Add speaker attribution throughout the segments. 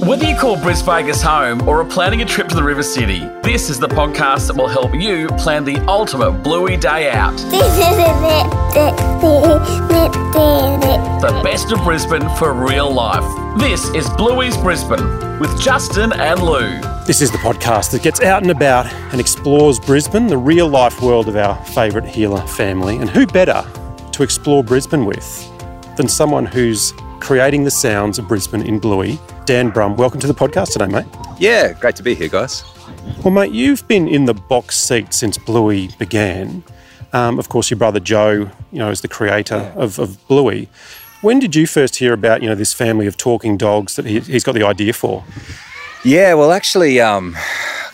Speaker 1: Whether you call Brisbane home or are planning a trip to the River City, this is the podcast that will help you plan the ultimate Bluey day out. The best of Brisbane for real life. This is Bluey's Brisbane with Justin and Lou.
Speaker 2: This is the podcast that gets out and about and explores Brisbane, the real life world of our favourite Heeler family. And who better to explore Brisbane with than someone who's creating the sounds of Brisbane in Bluey? Dan Brumm, welcome to the podcast today, mate.
Speaker 3: Yeah, great to be here, guys.
Speaker 2: Well, mate, you've been in the box seat since Bluey began. Um, of course, your brother Joe, you know, is the creator of, of Bluey. When did you first hear about, you know, this family of talking dogs that he, he's got the idea for?
Speaker 3: Yeah, well, actually, um,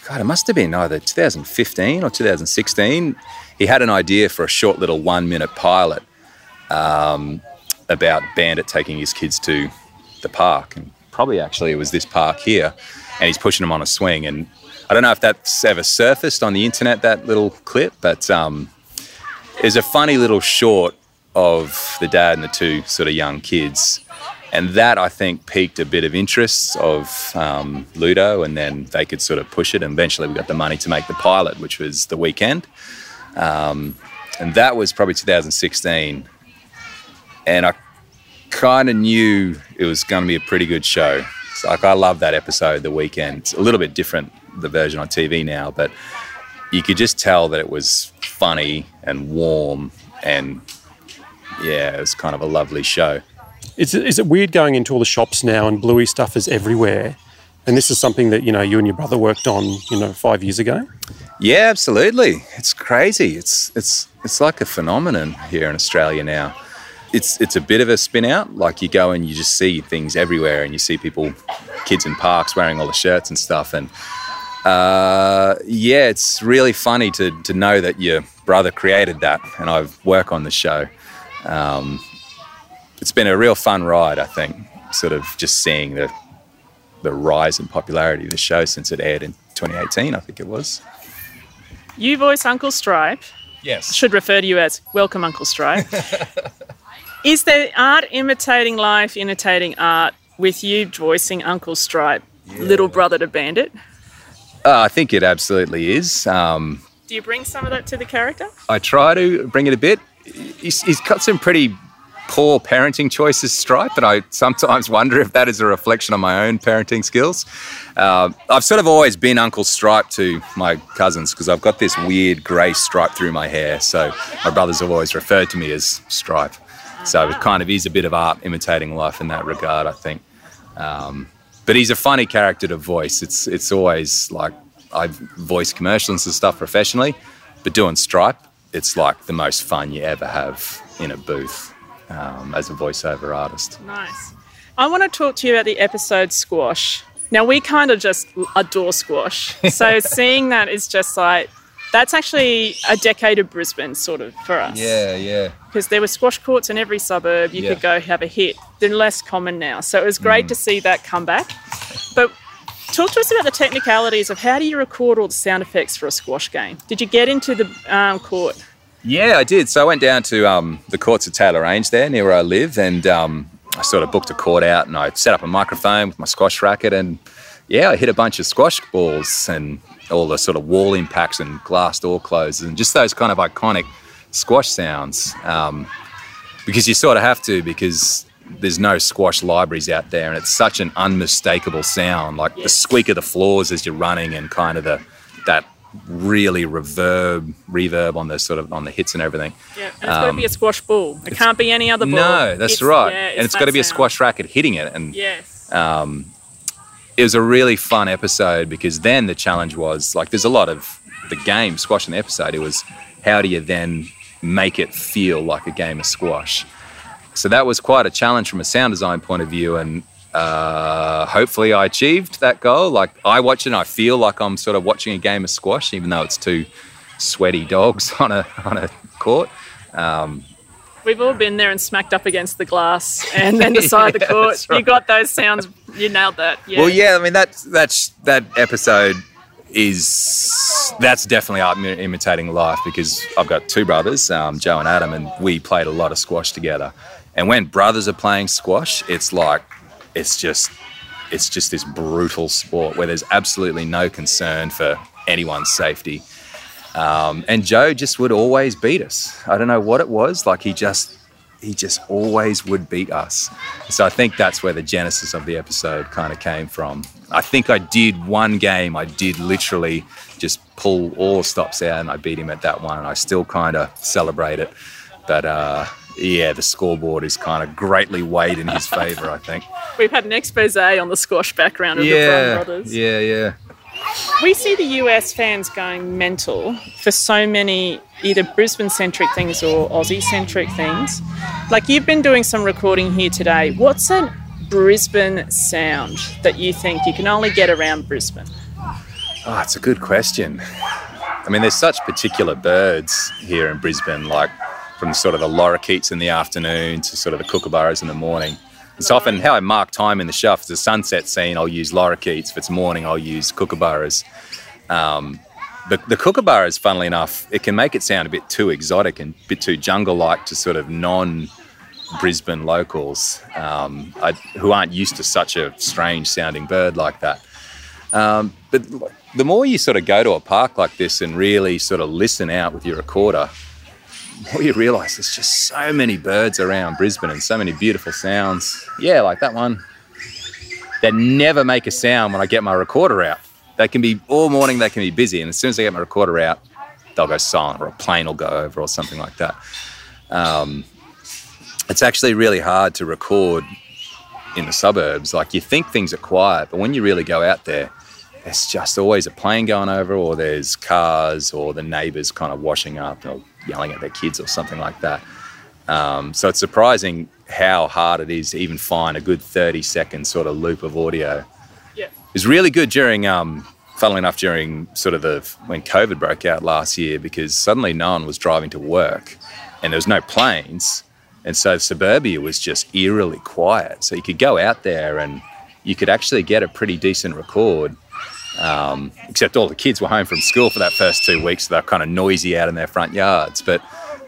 Speaker 3: God, it must have been either 2015 or 2016. He had an idea for a short little one minute pilot um, about Bandit taking his kids to the park. And probably actually it was this park here, and he's pushing them on a swing. And I don't know if that's ever surfaced on the internet, that little clip, but um, there's a funny little short of the dad and the two sort of young kids. And that I think piqued a bit of interest of um, Ludo, and then they could sort of push it. And eventually, we got the money to make the pilot, which was the weekend, um, and that was probably 2016. And I kind of knew it was going to be a pretty good show. So, like I love that episode, the weekend. It's a little bit different, the version on TV now, but you could just tell that it was funny and warm, and yeah, it was kind of a lovely show.
Speaker 2: Is it, is it weird going into all the shops now and Bluey stuff is everywhere? And this is something that you know you and your brother worked on, you know, five years ago.
Speaker 3: Yeah, absolutely. It's crazy. It's it's it's like a phenomenon here in Australia now it's it's a bit of a spin out. Like you go and you just see things everywhere, and you see people, kids in parks wearing all the shirts and stuff. And uh, yeah, it's really funny to to know that your brother created that, and I've worked on the show. Um, it's been a real fun ride, I think. Sort of just seeing the the rise in popularity of the show since it aired in 2018, I think it was.
Speaker 4: You voice Uncle Stripe.
Speaker 3: Yes.
Speaker 4: Should refer to you as Welcome Uncle Stripe. Is there art imitating life, imitating art, with you voicing Uncle Stripe, yeah. little brother to Bandit?
Speaker 3: Uh, I think it absolutely is. Um,
Speaker 4: Do you bring some of that to the character?
Speaker 3: I try to bring it a bit. He's, he's got some pretty poor parenting choices, Stripe, and I sometimes wonder if that is a reflection on my own parenting skills. Uh, I've sort of always been Uncle Stripe to my cousins because I've got this weird grey stripe through my hair, so my brothers have always referred to me as Stripe. So it kind of is a bit of art imitating life in that regard, I think. Um, but he's a funny character to voice. It's it's always like I've voiced commercials and stuff professionally, but doing Stripe, it's like the most fun you ever have in a booth um, as a voiceover artist.
Speaker 4: Nice. I want to talk to you about the episode Squash. Now we kind of just adore squash, so seeing that is just like that's actually a decade of Brisbane, sort of, for us.
Speaker 3: Yeah, yeah.
Speaker 4: Because there were squash courts in every suburb. You yeah. could go have a hit. They're less common now. So it was great mm. to see that come back. But talk to us about the technicalities of how do you record all the sound effects for a squash game? Did you get into the um, court?
Speaker 3: Yeah, I did. So I went down to um, the courts of Taylor Range there, near where I live, and um, I sort of booked a court out and I set up a microphone with my squash racket and yeah, I hit a bunch of squash balls and all the sort of wall impacts and glass door closes and just those kind of iconic squash sounds. Um, because you sort of have to because there's no squash libraries out there and it's such an unmistakable sound like the squeak of the floors as you're running and kind of the that really reverb reverb on the sort of on the hits and everything.
Speaker 4: Yeah and it's um, got to be a squash ball. It can't be any other ball.
Speaker 3: No that's it's, right. yeah, and it's got to be a squash racket hitting it and
Speaker 4: yes.
Speaker 3: um, it was a really fun episode because then the challenge was like there's a lot of the game squash in the episode. It was how do you then make it feel like a game of squash? So that was quite a challenge from a sound design point of view, and uh, hopefully I achieved that goal. Like I watch it, and I feel like I'm sort of watching a game of squash, even though it's two sweaty dogs on a on a court. Um,
Speaker 4: We've all been there and smacked up against the glass and then the side of the court. Right. You got those sounds. You nailed that.
Speaker 3: Yeah. Well, yeah. I mean, that that's that episode is that's definitely art imitating life because I've got two brothers, um, Joe and Adam, and we played a lot of squash together. And when brothers are playing squash, it's like it's just it's just this brutal sport where there's absolutely no concern for anyone's safety. Um, and Joe just would always beat us. I don't know what it was. Like he just he just always would beat us. So I think that's where the genesis of the episode kind of came from. I think I did one game, I did literally just pull all stops out and I beat him at that one, and I still kind of celebrate it. But uh, yeah, the scoreboard is kind of greatly weighed in his favour, I think.
Speaker 4: We've had an expose on the squash background of yeah, the brothers.
Speaker 3: Yeah, yeah.
Speaker 4: We see the US fans going mental for so many either Brisbane centric things or Aussie centric things. Like you've been doing some recording here today. What's a Brisbane sound that you think you can only get around Brisbane?
Speaker 3: Oh, it's a good question. I mean, there's such particular birds here in Brisbane, like from sort of the lorikeets in the afternoon to sort of the kookaburras in the morning. It's often how I mark time in the. If it's a sunset scene, I'll use lorikeets. If it's morning, I'll use kookaburras. Um, the, the kookaburras, funnily enough, it can make it sound a bit too exotic and a bit too jungle-like to sort of non Brisbane locals um, I, who aren't used to such a strange sounding bird like that. Um, but the more you sort of go to a park like this and really sort of listen out with your recorder, more you realise there's just so many birds around Brisbane and so many beautiful sounds. Yeah, like that one. That never make a sound when I get my recorder out. They can be all morning, they can be busy, and as soon as I get my recorder out, they'll go silent or a plane will go over or something like that. Um, it's actually really hard to record in the suburbs. Like you think things are quiet, but when you really go out there, there's just always a plane going over, or there's cars, or the neighbours kind of washing up or yelling at their kids or something like that. Um, so it's surprising how hard it is to even find a good 30 second sort of loop of audio.
Speaker 4: Yeah.
Speaker 3: It's really good during, um, funnily enough, during sort of the when COVID broke out last year because suddenly no one was driving to work and there was no planes. And so suburbia was just eerily quiet. So you could go out there and you could actually get a pretty decent record um, except all the kids were home from school for that first two weeks, so they're kind of noisy out in their front yards. But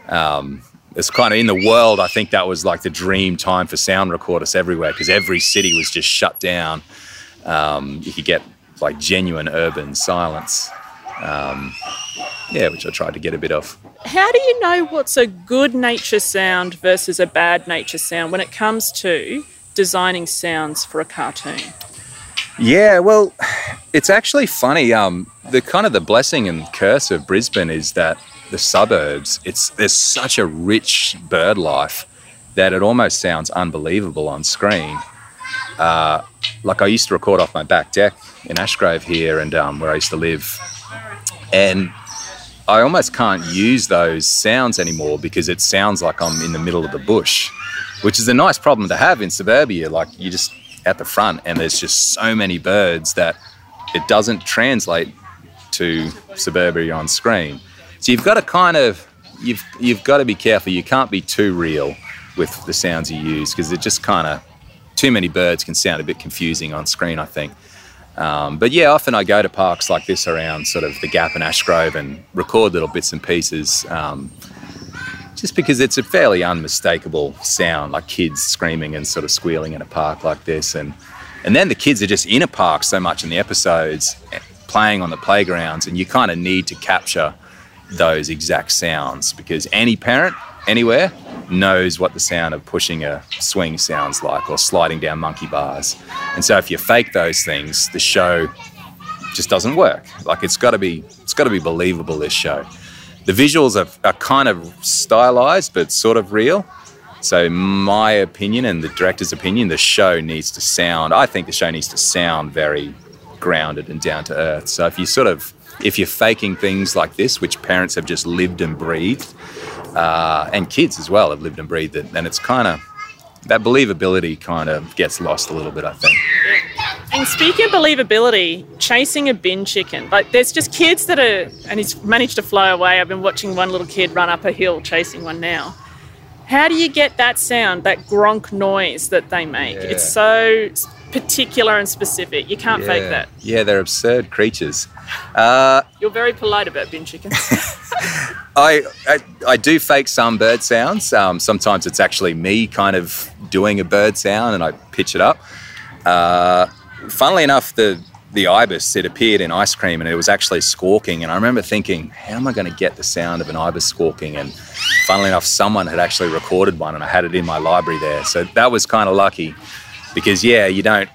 Speaker 3: um, it's kind of in the world, I think that was like the dream time for sound recordists everywhere because every city was just shut down. Um, you could get like genuine urban silence. Um, yeah, which I tried to get a bit of.
Speaker 4: How do you know what's a good nature sound versus a bad nature sound when it comes to designing sounds for a cartoon?
Speaker 3: Yeah, well, it's actually funny. Um, the kind of the blessing and curse of Brisbane is that the suburbs, it's there's such a rich bird life that it almost sounds unbelievable on screen. Uh, like I used to record off my back deck in Ashgrove here, and um, where I used to live, and I almost can't use those sounds anymore because it sounds like I'm in the middle of the bush, which is a nice problem to have in suburbia. Like you just at the front, and there's just so many birds that it doesn't translate to suburbia on screen. So you've got to kind of you've you've got to be careful. You can't be too real with the sounds you use because it just kind of too many birds can sound a bit confusing on screen. I think. Um, but yeah, often I go to parks like this around sort of the Gap and Ashgrove and record little bits and pieces. Um, just because it's a fairly unmistakable sound, like kids screaming and sort of squealing in a park like this. And, and then the kids are just in a park so much in the episodes, eh, playing on the playgrounds, and you kind of need to capture those exact sounds because any parent anywhere knows what the sound of pushing a swing sounds like or sliding down monkey bars. And so if you fake those things, the show just doesn't work. Like it's got to be it's got to be believable this show the visuals are, are kind of stylized but sort of real. So, my opinion and the director's opinion, the show needs to sound. I think the show needs to sound very grounded and down to earth. So, if you sort of if you're faking things like this, which parents have just lived and breathed, uh, and kids as well have lived and breathed it, then it's kind of that believability kind of gets lost a little bit, I think.
Speaker 4: Speaking of believability, chasing a bin chicken, like there's just kids that are, and he's managed to fly away. I've been watching one little kid run up a hill chasing one now. How do you get that sound, that gronk noise that they make? Yeah. It's so particular and specific. You can't
Speaker 3: yeah.
Speaker 4: fake that.
Speaker 3: Yeah, they're absurd creatures. Uh,
Speaker 4: You're very polite about bin chickens.
Speaker 3: I, I, I do fake some bird sounds. Um, sometimes it's actually me kind of doing a bird sound and I pitch it up. Uh, funnily enough, the the ibis it appeared in ice cream and it was actually squawking. And I remember thinking, how am I going to get the sound of an ibis squawking? And funnily enough, someone had actually recorded one, and I had it in my library there. So that was kind of lucky, because yeah, you don't.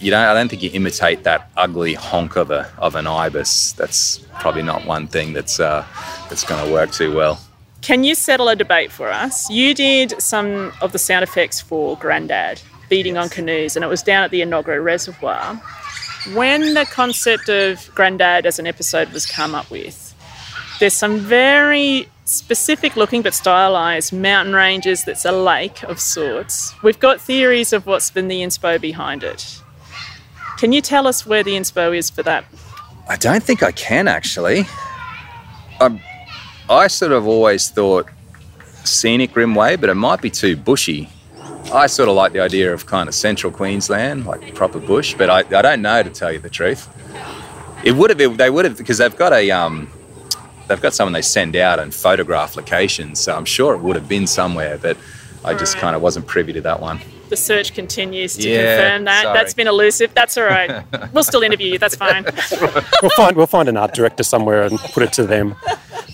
Speaker 3: You don't. I don't think you imitate that ugly honk of a of an ibis. That's probably not one thing that's uh, that's going to work too well.
Speaker 4: Can you settle a debate for us? You did some of the sound effects for Grandad beating on canoes, and it was down at the Enoggera Reservoir. When the concept of Grandad as an episode was come up with, there's some very specific looking but stylized mountain ranges that's a lake of sorts. We've got theories of what's been the inspo behind it. Can you tell us where the inspo is for that?
Speaker 3: I don't think I can actually. I'm I sort of always thought Scenic Rim way, but it might be too bushy. I sort of like the idea of kind of central Queensland, like proper bush, but I, I don't know to tell you the truth. It would have been, they would have, because they've got a, um, they've got someone they send out and photograph locations, so I'm sure it would have been somewhere, but I just right. kind of wasn't privy to that one.
Speaker 4: The search continues to yeah, confirm that. Sorry. That's been elusive. That's all right. we'll still interview you. That's fine.
Speaker 2: we'll find we'll find an art director somewhere and put it to them.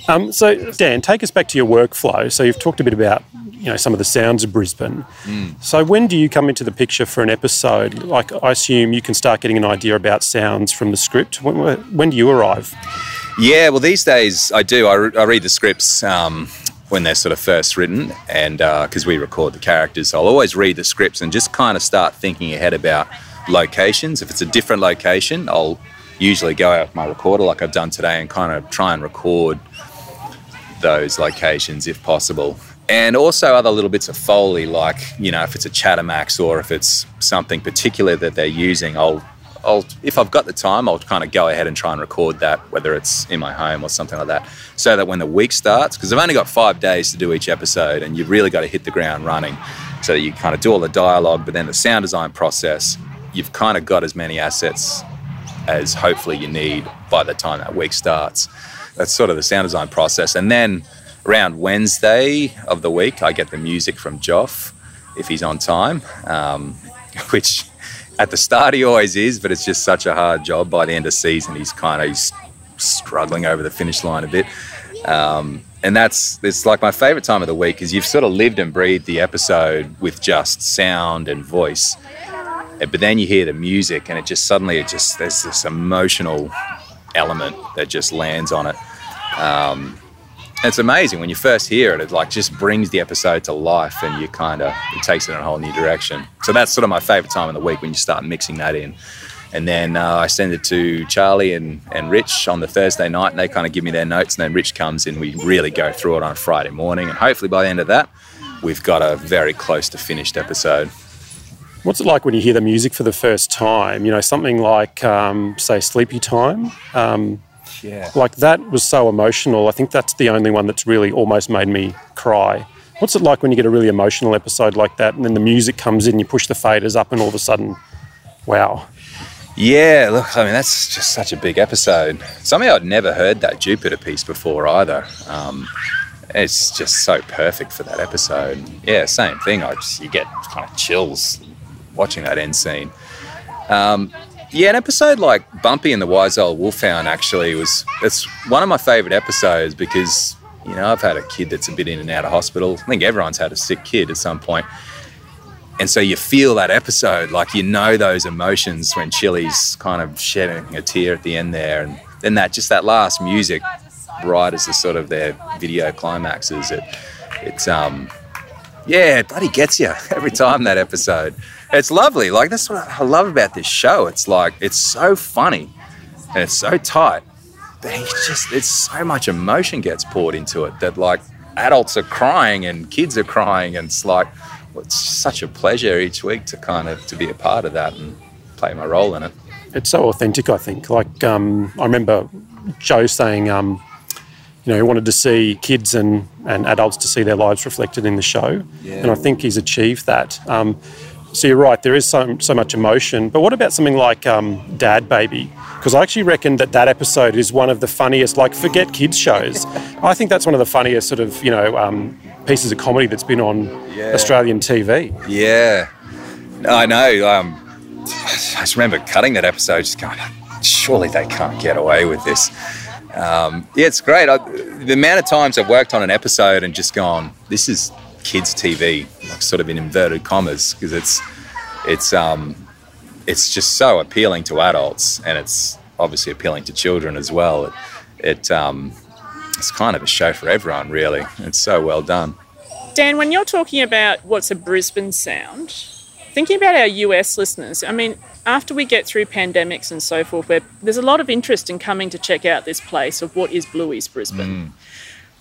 Speaker 2: Um, so, Dan, take us back to your workflow. So, you've talked a bit about you know some of the sounds of Brisbane. Mm. So, when do you come into the picture for an episode? Like, I assume you can start getting an idea about sounds from the script. When, when do you arrive?
Speaker 3: Yeah, well, these days I do. I, re- I read the scripts um, when they're sort of first written, and because uh, we record the characters, so I'll always read the scripts and just kind of start thinking ahead about locations. If it's a different location, I'll usually go out with my recorder like I've done today and kind of try and record those locations if possible. And also other little bits of Foley, like, you know, if it's a Chattermax or if it's something particular that they're using, I'll, I'll, if I've got the time, I'll kind of go ahead and try and record that, whether it's in my home or something like that, so that when the week starts, because I've only got five days to do each episode and you've really got to hit the ground running so that you kind of do all the dialogue, but then the sound design process, you've kind of got as many assets as hopefully you need by the time that week starts. That's sort of the sound design process. And then around Wednesday of the week, I get the music from Joff if he's on time, um, which at the start he always is, but it's just such a hard job. By the end of season, he's kind of struggling over the finish line a bit. Um, and that's it's like my favorite time of the week because you've sort of lived and breathed the episode with just sound and voice but then you hear the music and it just suddenly it just there's this emotional element that just lands on it um, it's amazing when you first hear it. It like just brings the episode to life, and you kind of it takes it in a whole new direction. So that's sort of my favorite time of the week when you start mixing that in. And then uh, I send it to Charlie and, and Rich on the Thursday night, and they kind of give me their notes. And then Rich comes in, we really go through it on Friday morning, and hopefully by the end of that, we've got a very close to finished episode.
Speaker 2: What's it like when you hear the music for the first time? You know, something like, um, say, Sleepytime. Um,
Speaker 3: yeah.
Speaker 2: Like that was so emotional. I think that's the only one that's really almost made me cry. What's it like when you get a really emotional episode like that and then the music comes in, you push the faders up, and all of a sudden, wow.
Speaker 3: Yeah, look, I mean, that's just such a big episode. Somehow I'd never heard that Jupiter piece before either. Um, it's just so perfect for that episode. Yeah, same thing. I just, you get kind of chills watching that end scene. Um, yeah, an episode like Bumpy and the Wise Old Wolfhound actually was it's one of my favourite episodes because you know I've had a kid that's a bit in and out of hospital. I think everyone's had a sick kid at some point. And so you feel that episode, like you know those emotions when Chili's kind of shedding a tear at the end there, and then that just that last music, right as the sort of their video climaxes. It, it's um, yeah, it bloody gets you every time that episode it's lovely. Like that's what I love about this show. It's like it's so funny and it's so tight. But it's just it's so much emotion gets poured into it that like adults are crying and kids are crying and it's like well, it's such a pleasure each week to kind of to be a part of that and play my role in it.
Speaker 2: It's so authentic, I think. Like um, I remember Joe saying, um, you know, he wanted to see kids and, and adults to see their lives reflected in the show, yeah. and I think he's achieved that. Um, so you're right, there is so, so much emotion. But what about something like um, Dad Baby? Because I actually reckon that that episode is one of the funniest, like, forget kids shows. I think that's one of the funniest sort of, you know, um, pieces of comedy that's been on yeah. Australian TV.
Speaker 3: Yeah. I know. Um, I just remember cutting that episode, just going, surely they can't get away with this. Um, yeah, it's great. I, the amount of times I've worked on an episode and just gone, this is kids' TV, like sort of in inverted commas, because it's it's um, it's just so appealing to adults, and it's obviously appealing to children as well. It, it um, it's kind of a show for everyone, really. It's so well done.
Speaker 4: Dan, when you're talking about what's a Brisbane sound, thinking about our US listeners, I mean, after we get through pandemics and so forth, where there's a lot of interest in coming to check out this place of what is Bluey's Brisbane. Mm.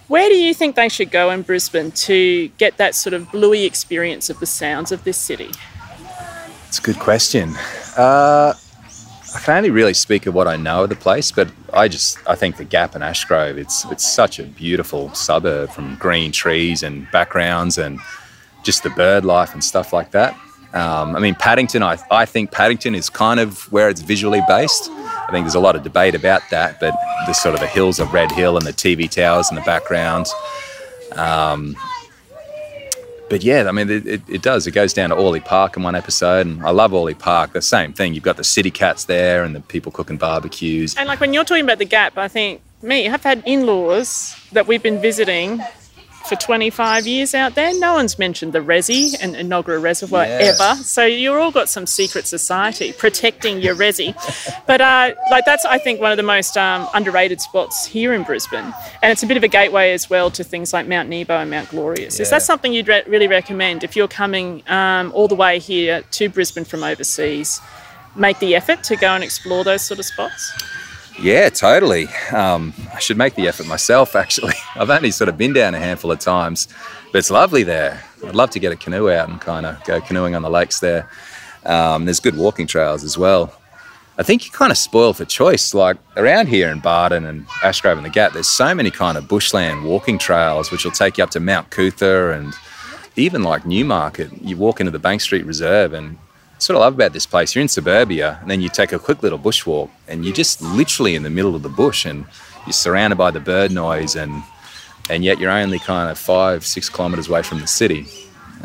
Speaker 4: Where do you think they should go in Brisbane to get that sort of Bluey experience of the sounds of this city?
Speaker 3: It's a good question. Uh, I can only really speak of what I know of the place, but I just I think the Gap and Ashgrove it's it's such a beautiful suburb from green trees and backgrounds and just the bird life and stuff like that. Um, I mean Paddington, I I think Paddington is kind of where it's visually based. I think there's a lot of debate about that, but the sort of the hills of Red Hill and the TV towers in the background. Um, but yeah, I mean, it, it, it, does. It goes down to Orleigh Park in one episode, and I love Orleigh Park. The same thing. You've got the CityCats there, and the people cooking barbecues.
Speaker 4: And like when you're talking about the Gap, I think me, I've had in-laws that we've been visiting for 25 years out there. No one's mentioned the Resi and Enoggera Reservoir yes. ever. So you've all got some secret society protecting your Resi. but uh, like that's, I think, one of the most um, underrated spots here in Brisbane. And it's a bit of a gateway as well to things like Mount Nebo and Mount Glorious. Yeah. Is that something you'd re- really recommend if you're coming um, all the way here to Brisbane from overseas? Make the effort to go and explore those sort of spots?
Speaker 3: Yeah, totally. Um, I should make the effort myself, actually. I've only sort of been down a handful of times, but it's lovely there. I'd love to get a canoe out and kind of go canoeing on the lakes there. Um, there's good walking trails as well. I think you're kind of spoil for choice. Like around here in Bardon and Ashgrove and the Gap, there's so many kind of bushland walking trails which will take you up to Mount Coot-tha and even like Newmarket. You walk into the Bank Street Reserve and sort I love about this place. You're in suburbia, and then you take a quick little bushwalk, and you're just literally in the middle of the bush, and you're surrounded by the bird noise, and and yet you're only kind of five, six kilometres away from the city.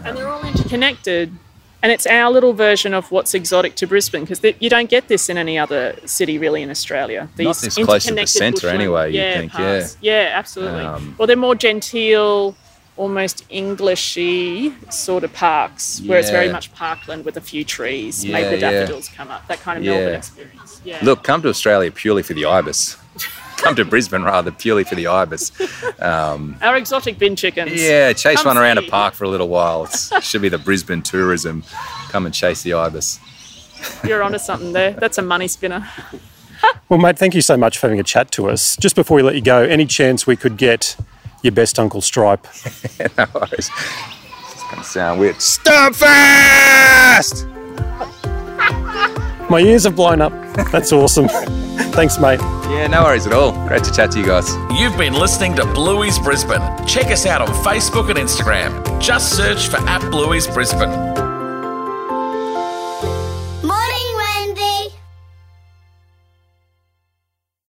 Speaker 4: And they're all interconnected. And it's our little version of what's exotic to Brisbane because you don't get this in any other city really in Australia.
Speaker 3: These Not this close to the centre, anyway. You yeah, think,
Speaker 4: parts. yeah, yeah, absolutely. Um, well, they're more genteel, almost Englishy sort of parks, where it's very much parkland with a few trees, yeah, the daffodils yeah. come up, that kind of yeah. Melbourne experience. Yeah.
Speaker 3: Look, come to Australia purely for the ibis. come to Brisbane rather purely for the ibis.
Speaker 4: Um, Our exotic bin chickens.
Speaker 3: Yeah, chase come one around a park for a little while. it should be the Brisbane tourism. Come and chase the ibis.
Speaker 4: You're onto something there. That's a money spinner.
Speaker 2: well, mate, thank you so much for having a chat to us. Just before we let you go, any chance we could get your best Uncle Stripe. no worries.
Speaker 3: It's going to sound weird. Stop fast!
Speaker 2: My ears have blown up. That's awesome. Thanks, mate.
Speaker 3: Yeah, no worries at all. Great to chat to you guys.
Speaker 1: You've been listening to Bluey's Brisbane. Check us out on Facebook and Instagram. Just search for at Bluey's Brisbane.